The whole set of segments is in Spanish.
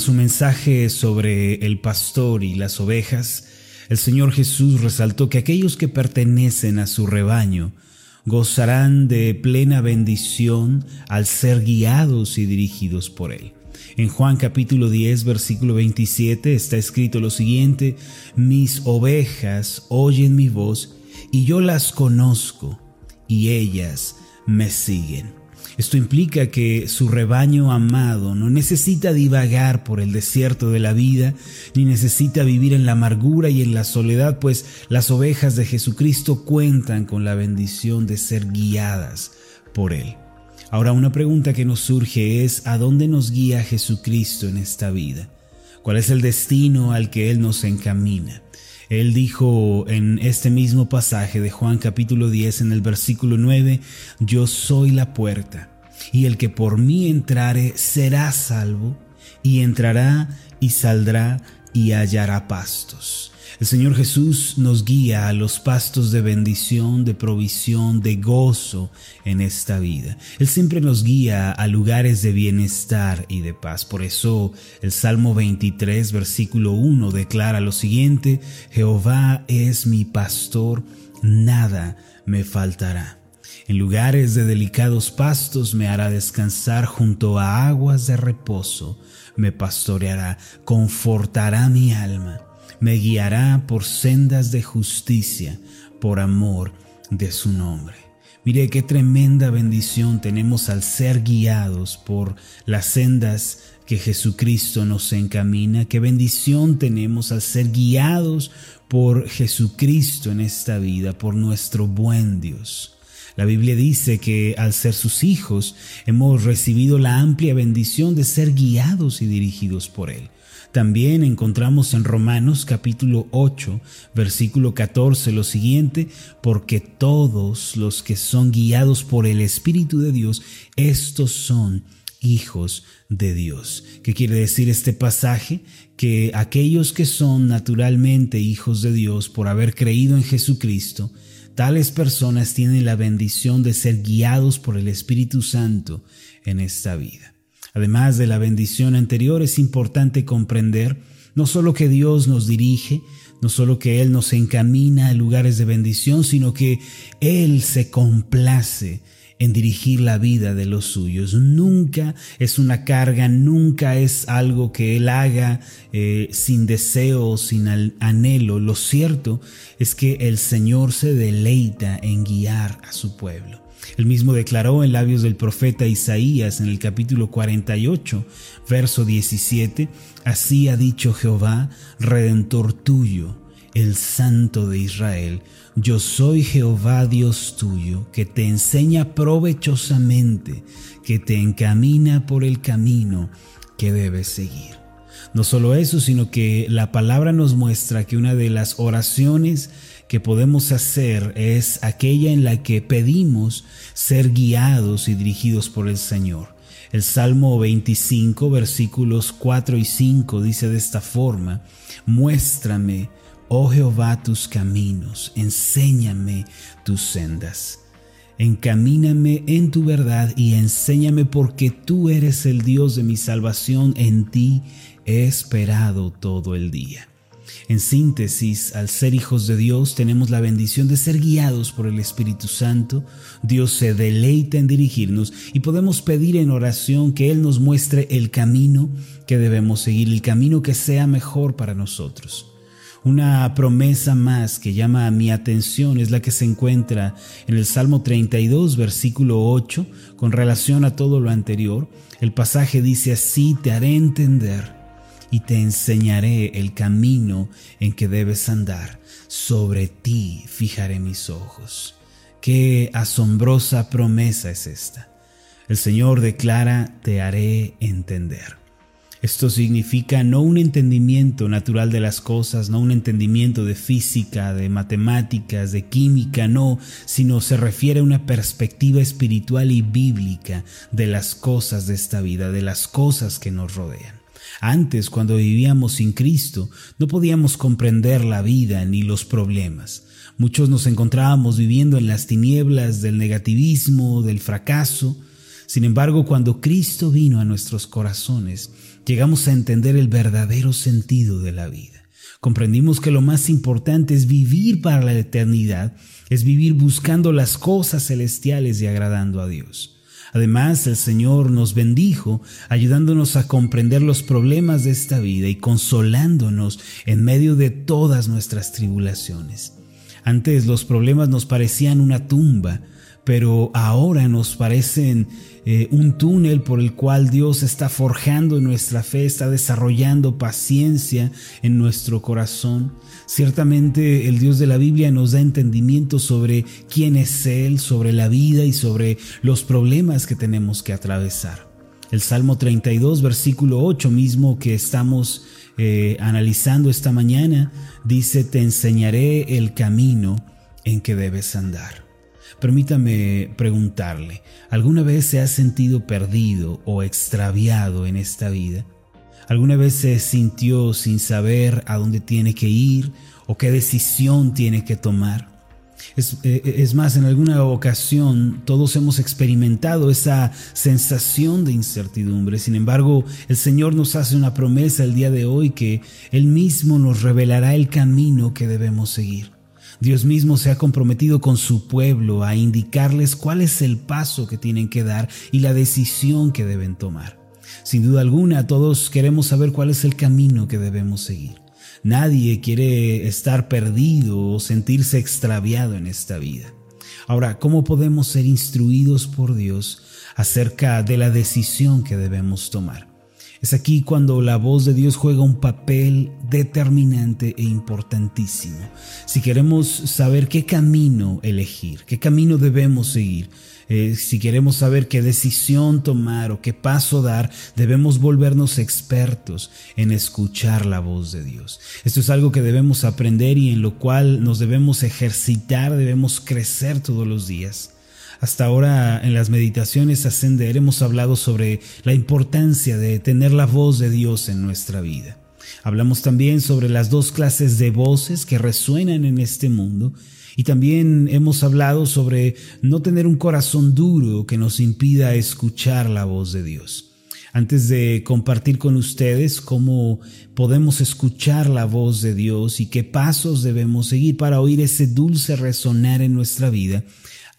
su mensaje sobre el pastor y las ovejas, el Señor Jesús resaltó que aquellos que pertenecen a su rebaño gozarán de plena bendición al ser guiados y dirigidos por Él. En Juan capítulo 10, versículo 27 está escrito lo siguiente, mis ovejas oyen mi voz y yo las conozco y ellas me siguen. Esto implica que su rebaño amado no necesita divagar por el desierto de la vida, ni necesita vivir en la amargura y en la soledad, pues las ovejas de Jesucristo cuentan con la bendición de ser guiadas por Él. Ahora una pregunta que nos surge es, ¿a dónde nos guía Jesucristo en esta vida? ¿Cuál es el destino al que Él nos encamina? Él dijo en este mismo pasaje de Juan capítulo 10 en el versículo 9, Yo soy la puerta, y el que por mí entrare será salvo, y entrará y saldrá y hallará pastos. El Señor Jesús nos guía a los pastos de bendición, de provisión, de gozo en esta vida. Él siempre nos guía a lugares de bienestar y de paz. Por eso el Salmo 23, versículo 1 declara lo siguiente, Jehová es mi pastor, nada me faltará. En lugares de delicados pastos me hará descansar junto a aguas de reposo, me pastoreará, confortará mi alma me guiará por sendas de justicia, por amor de su nombre. Mire qué tremenda bendición tenemos al ser guiados por las sendas que Jesucristo nos encamina. Qué bendición tenemos al ser guiados por Jesucristo en esta vida, por nuestro buen Dios. La Biblia dice que al ser sus hijos hemos recibido la amplia bendición de ser guiados y dirigidos por Él. También encontramos en Romanos capítulo 8, versículo 14 lo siguiente, porque todos los que son guiados por el Espíritu de Dios, estos son hijos de Dios. ¿Qué quiere decir este pasaje? Que aquellos que son naturalmente hijos de Dios por haber creído en Jesucristo, tales personas tienen la bendición de ser guiados por el Espíritu Santo en esta vida. Además de la bendición anterior, es importante comprender no solo que Dios nos dirige, no solo que Él nos encamina a lugares de bendición, sino que Él se complace en dirigir la vida de los suyos. Nunca es una carga, nunca es algo que Él haga eh, sin deseo o sin anhelo. Lo cierto es que el Señor se deleita en guiar a su pueblo. Él mismo declaró en labios del profeta Isaías en el capítulo 48, verso 17, Así ha dicho Jehová, Redentor tuyo, el Santo de Israel, yo soy Jehová Dios tuyo, que te enseña provechosamente, que te encamina por el camino que debes seguir. No solo eso, sino que la palabra nos muestra que una de las oraciones que podemos hacer es aquella en la que pedimos ser guiados y dirigidos por el Señor. El Salmo 25, versículos 4 y 5 dice de esta forma, Muéstrame, oh Jehová, tus caminos, enséñame tus sendas. Encamíname en tu verdad y enséñame porque tú eres el Dios de mi salvación, en ti he esperado todo el día. En síntesis, al ser hijos de Dios tenemos la bendición de ser guiados por el Espíritu Santo. Dios se deleita en dirigirnos y podemos pedir en oración que Él nos muestre el camino que debemos seguir, el camino que sea mejor para nosotros. Una promesa más que llama a mi atención es la que se encuentra en el Salmo 32, versículo 8, con relación a todo lo anterior. El pasaje dice así, te haré entender y te enseñaré el camino en que debes andar. Sobre ti fijaré mis ojos. Qué asombrosa promesa es esta. El Señor declara, te haré entender. Esto significa no un entendimiento natural de las cosas, no un entendimiento de física, de matemáticas, de química, no, sino se refiere a una perspectiva espiritual y bíblica de las cosas de esta vida, de las cosas que nos rodean. Antes, cuando vivíamos sin Cristo, no podíamos comprender la vida ni los problemas. Muchos nos encontrábamos viviendo en las tinieblas del negativismo, del fracaso. Sin embargo, cuando Cristo vino a nuestros corazones, llegamos a entender el verdadero sentido de la vida. Comprendimos que lo más importante es vivir para la eternidad, es vivir buscando las cosas celestiales y agradando a Dios. Además, el Señor nos bendijo, ayudándonos a comprender los problemas de esta vida y consolándonos en medio de todas nuestras tribulaciones. Antes los problemas nos parecían una tumba, pero ahora nos parecen eh, un túnel por el cual Dios está forjando nuestra fe, está desarrollando paciencia en nuestro corazón. Ciertamente el Dios de la Biblia nos da entendimiento sobre quién es Él, sobre la vida y sobre los problemas que tenemos que atravesar. El Salmo 32, versículo 8 mismo que estamos eh, analizando esta mañana, dice, te enseñaré el camino en que debes andar. Permítame preguntarle, ¿alguna vez se ha sentido perdido o extraviado en esta vida? ¿Alguna vez se sintió sin saber a dónde tiene que ir o qué decisión tiene que tomar? Es, eh, es, más, en alguna ocasión todos hemos experimentado esa sensación de incertidumbre. Sin embargo, el Señor nos hace una promesa el día de hoy que Él mismo nos revelará el camino que debemos seguir. Dios mismo se ha comprometido con su pueblo a indicarles cuál es el paso que tienen que dar y la decisión que deben tomar. Sin duda alguna, todos queremos saber cuál es el camino que debemos seguir. Nadie quiere estar perdido o sentirse extraviado en esta vida. Ahora, ¿cómo podemos ser instruidos por Dios acerca de la decisión que debemos tomar? Es aquí cuando la voz de Dios juega un papel determinante e importantísimo. Si queremos saber qué camino elegir, qué camino debemos seguir, eh, si queremos saber qué decisión tomar o qué paso dar, debemos volvernos expertos en escuchar la voz de Dios. Esto es algo que debemos aprender y en lo cual nos debemos ejercitar, debemos crecer todos los días. Hasta ahora en las meditaciones Ascender hemos hablado sobre la importancia de tener la voz de Dios en nuestra vida. Hablamos también sobre las dos clases de voces que resuenan en este mundo y también hemos hablado sobre no tener un corazón duro que nos impida escuchar la voz de Dios. Antes de compartir con ustedes cómo podemos escuchar la voz de Dios y qué pasos debemos seguir para oír ese dulce resonar en nuestra vida,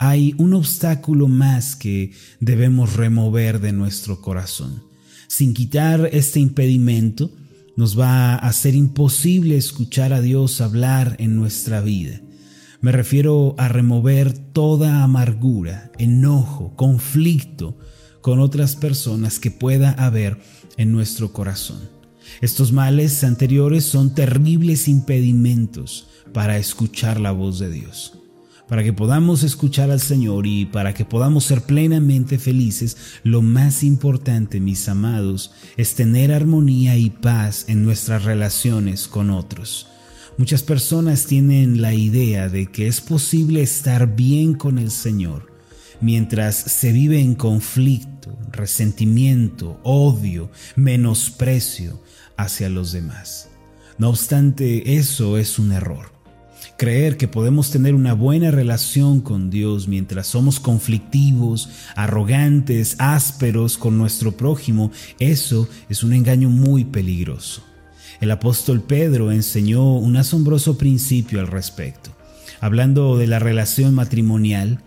hay un obstáculo más que debemos remover de nuestro corazón. Sin quitar este impedimento, nos va a ser imposible escuchar a Dios hablar en nuestra vida. Me refiero a remover toda amargura, enojo, conflicto con otras personas que pueda haber en nuestro corazón. Estos males anteriores son terribles impedimentos para escuchar la voz de Dios para que podamos escuchar al Señor y para que podamos ser plenamente felices, lo más importante, mis amados, es tener armonía y paz en nuestras relaciones con otros. Muchas personas tienen la idea de que es posible estar bien con el Señor mientras se vive en conflicto, resentimiento, odio, menosprecio hacia los demás. No obstante, eso es un error. Creer que podemos tener una buena relación con Dios mientras somos conflictivos, arrogantes, ásperos con nuestro prójimo, eso es un engaño muy peligroso. El apóstol Pedro enseñó un asombroso principio al respecto. Hablando de la relación matrimonial,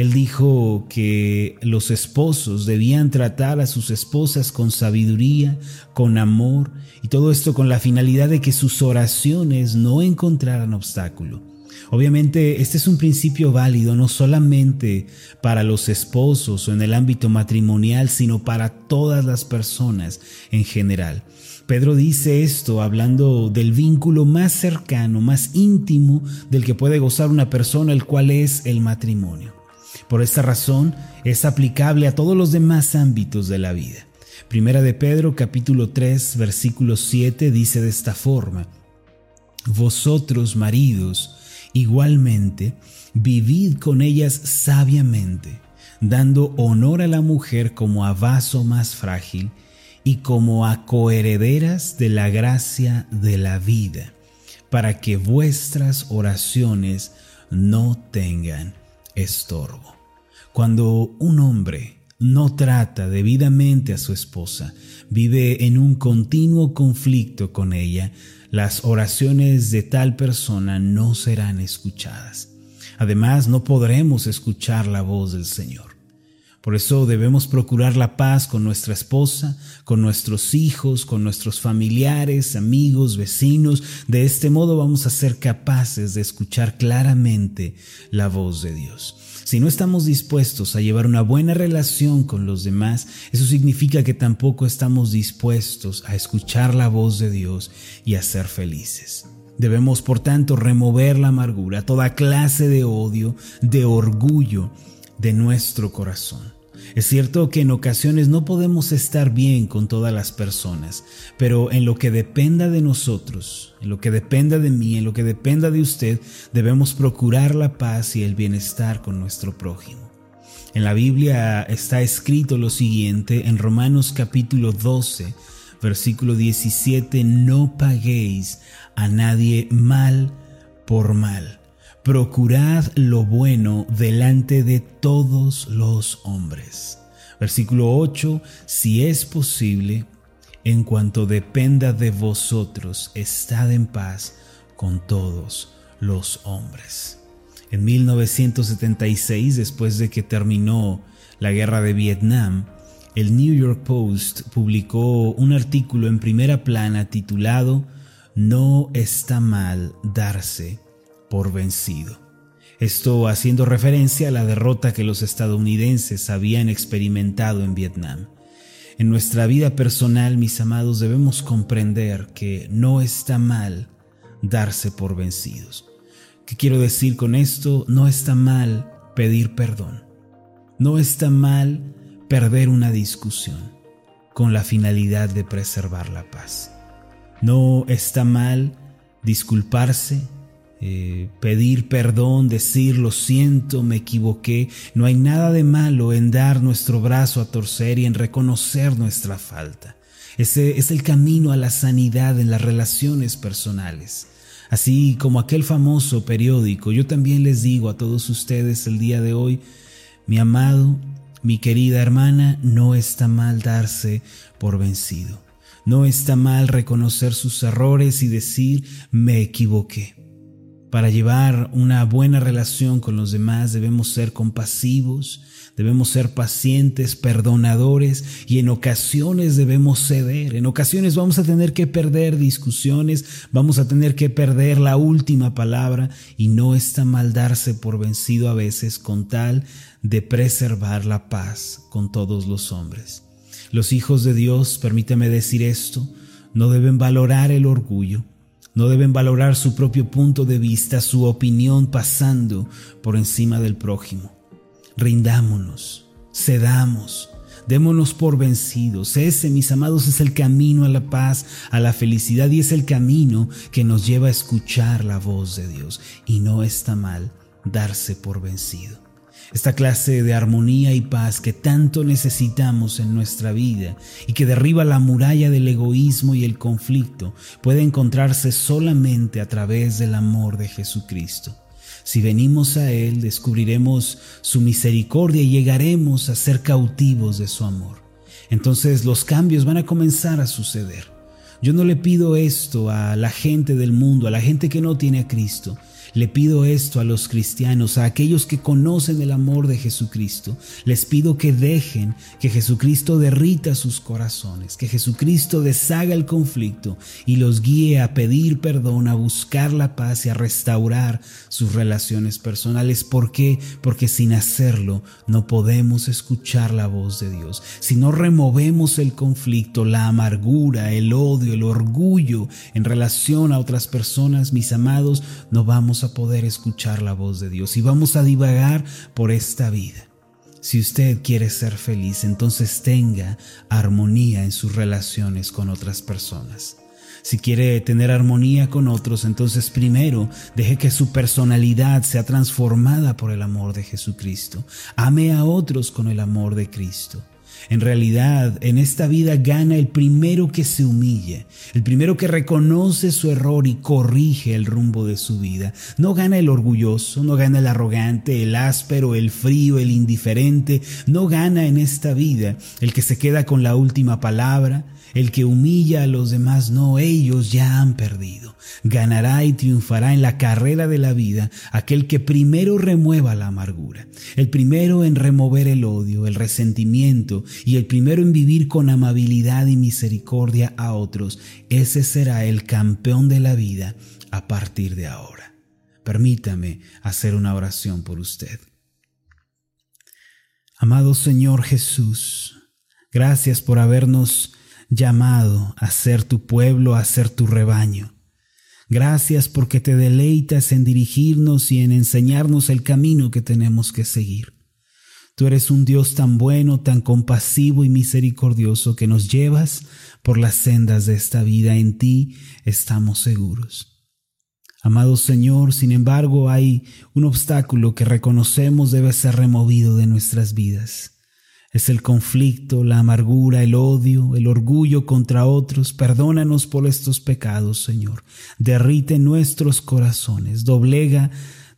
él dijo que los esposos debían tratar a sus esposas con sabiduría, con amor, y todo esto con la finalidad de que sus oraciones no encontraran obstáculo. Obviamente este es un principio válido no solamente para los esposos o en el ámbito matrimonial, sino para todas las personas en general. Pedro dice esto hablando del vínculo más cercano, más íntimo del que puede gozar una persona, el cual es el matrimonio. Por esta razón es aplicable a todos los demás ámbitos de la vida. Primera de Pedro capítulo 3 versículo 7 dice de esta forma, Vosotros maridos, igualmente, vivid con ellas sabiamente, dando honor a la mujer como a vaso más frágil y como a coherederas de la gracia de la vida, para que vuestras oraciones no tengan estorbo. Cuando un hombre no trata debidamente a su esposa, vive en un continuo conflicto con ella, las oraciones de tal persona no serán escuchadas. Además, no podremos escuchar la voz del Señor. Por eso debemos procurar la paz con nuestra esposa, con nuestros hijos, con nuestros familiares, amigos, vecinos. De este modo vamos a ser capaces de escuchar claramente la voz de Dios. Si no estamos dispuestos a llevar una buena relación con los demás, eso significa que tampoco estamos dispuestos a escuchar la voz de Dios y a ser felices. Debemos, por tanto, remover la amargura, toda clase de odio, de orgullo de nuestro corazón. Es cierto que en ocasiones no podemos estar bien con todas las personas, pero en lo que dependa de nosotros, en lo que dependa de mí, en lo que dependa de usted, debemos procurar la paz y el bienestar con nuestro prójimo. En la Biblia está escrito lo siguiente en Romanos capítulo 12, versículo 17, no paguéis a nadie mal por mal procurad lo bueno delante de todos los hombres. Versículo 8, si es posible, en cuanto dependa de vosotros, estad en paz con todos los hombres. En 1976, después de que terminó la guerra de Vietnam, el New York Post publicó un artículo en primera plana titulado No está mal darse por vencido. Esto haciendo referencia a la derrota que los estadounidenses habían experimentado en Vietnam. En nuestra vida personal, mis amados, debemos comprender que no está mal darse por vencidos. ¿Qué quiero decir con esto? No está mal pedir perdón. No está mal perder una discusión con la finalidad de preservar la paz. No está mal disculparse eh, pedir perdón, decir lo siento, me equivoqué. No hay nada de malo en dar nuestro brazo a torcer y en reconocer nuestra falta. Ese es el camino a la sanidad en las relaciones personales. Así como aquel famoso periódico, yo también les digo a todos ustedes el día de hoy, mi amado, mi querida hermana, no está mal darse por vencido. No está mal reconocer sus errores y decir, me equivoqué. Para llevar una buena relación con los demás debemos ser compasivos, debemos ser pacientes, perdonadores y en ocasiones debemos ceder. En ocasiones vamos a tener que perder discusiones, vamos a tener que perder la última palabra y no está mal darse por vencido a veces con tal de preservar la paz con todos los hombres. Los hijos de Dios, permítame decir esto, no deben valorar el orgullo, no deben valorar su propio punto de vista, su opinión pasando por encima del prójimo. Rindámonos, cedamos, démonos por vencidos. Ese, mis amados, es el camino a la paz, a la felicidad y es el camino que nos lleva a escuchar la voz de Dios. Y no está mal darse por vencido esta clase de armonía y paz que tanto necesitamos en nuestra vida y que derriba la muralla del egoísmo y el conflicto, puede encontrarse solamente a través del amor de Jesucristo. Si venimos a Él, descubriremos su misericordia y llegaremos a ser cautivos de su amor. Entonces los cambios van a comenzar a suceder. Yo no le pido esto a la gente del mundo, a la gente que no tiene a Cristo. Le pido esto a los cristianos, a aquellos que conocen el amor de Jesucristo. Les pido que dejen que Jesucristo derrita sus corazones, que Jesucristo deshaga el conflicto y los guíe a pedir perdón, a buscar la paz y a restaurar sus relaciones personales. ¿Por qué? Porque sin hacerlo no podemos escuchar la voz de Dios. Si no removemos el conflicto, la amargura, el odio, el orgullo en relación a otras personas, mis amados, no a poder escuchar la voz de Dios y vamos a divagar por esta vida. Si usted quiere ser feliz, entonces tenga armonía en sus relaciones con otras personas. Si quiere tener armonía con otros, entonces primero deje que su personalidad sea transformada por el amor de Jesucristo. Ame a otros con el amor de Cristo. En realidad, en esta vida gana el primero que se humilla, el primero que reconoce su error y corrige el rumbo de su vida. No gana el orgulloso, no gana el arrogante, el áspero, el frío, el indiferente. No gana en esta vida el que se queda con la última palabra, el que humilla a los demás, no, ellos ya han perdido. Ganará y triunfará en la carrera de la vida aquel que primero remueva la amargura, el primero en remover el odio, el resentimiento y el primero en vivir con amabilidad y misericordia a otros. Ese será el campeón de la vida a partir de ahora. Permítame hacer una oración por usted. Amado Señor Jesús, gracias por habernos llamado a ser tu pueblo, a ser tu rebaño. Gracias porque te deleitas en dirigirnos y en enseñarnos el camino que tenemos que seguir. Tú eres un Dios tan bueno, tan compasivo y misericordioso que nos llevas por las sendas de esta vida. En ti estamos seguros. Amado Señor, sin embargo, hay un obstáculo que reconocemos debe ser removido de nuestras vidas. Es el conflicto, la amargura, el odio, el orgullo contra otros. Perdónanos por estos pecados, Señor. Derrite nuestros corazones, doblega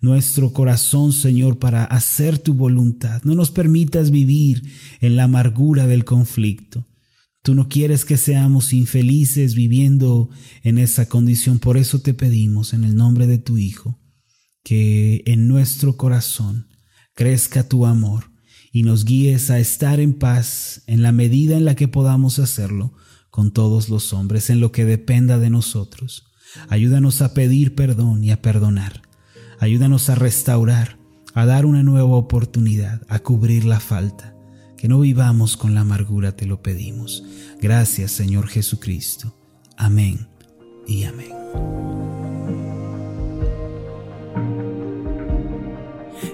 nuestro corazón, Señor, para hacer tu voluntad. No nos permitas vivir en la amargura del conflicto. Tú no quieres que seamos infelices viviendo en esa condición. Por eso te pedimos en el nombre de tu Hijo que en nuestro corazón crezca tu amor y nos guíes a estar en paz en la medida en la que podamos hacerlo con todos los hombres, en lo que dependa de nosotros. Ayúdanos a pedir perdón y a perdonar. Ayúdanos a restaurar, a dar una nueva oportunidad, a cubrir la falta. Que no vivamos con la amargura, te lo pedimos. Gracias, Señor Jesucristo. Amén y amén.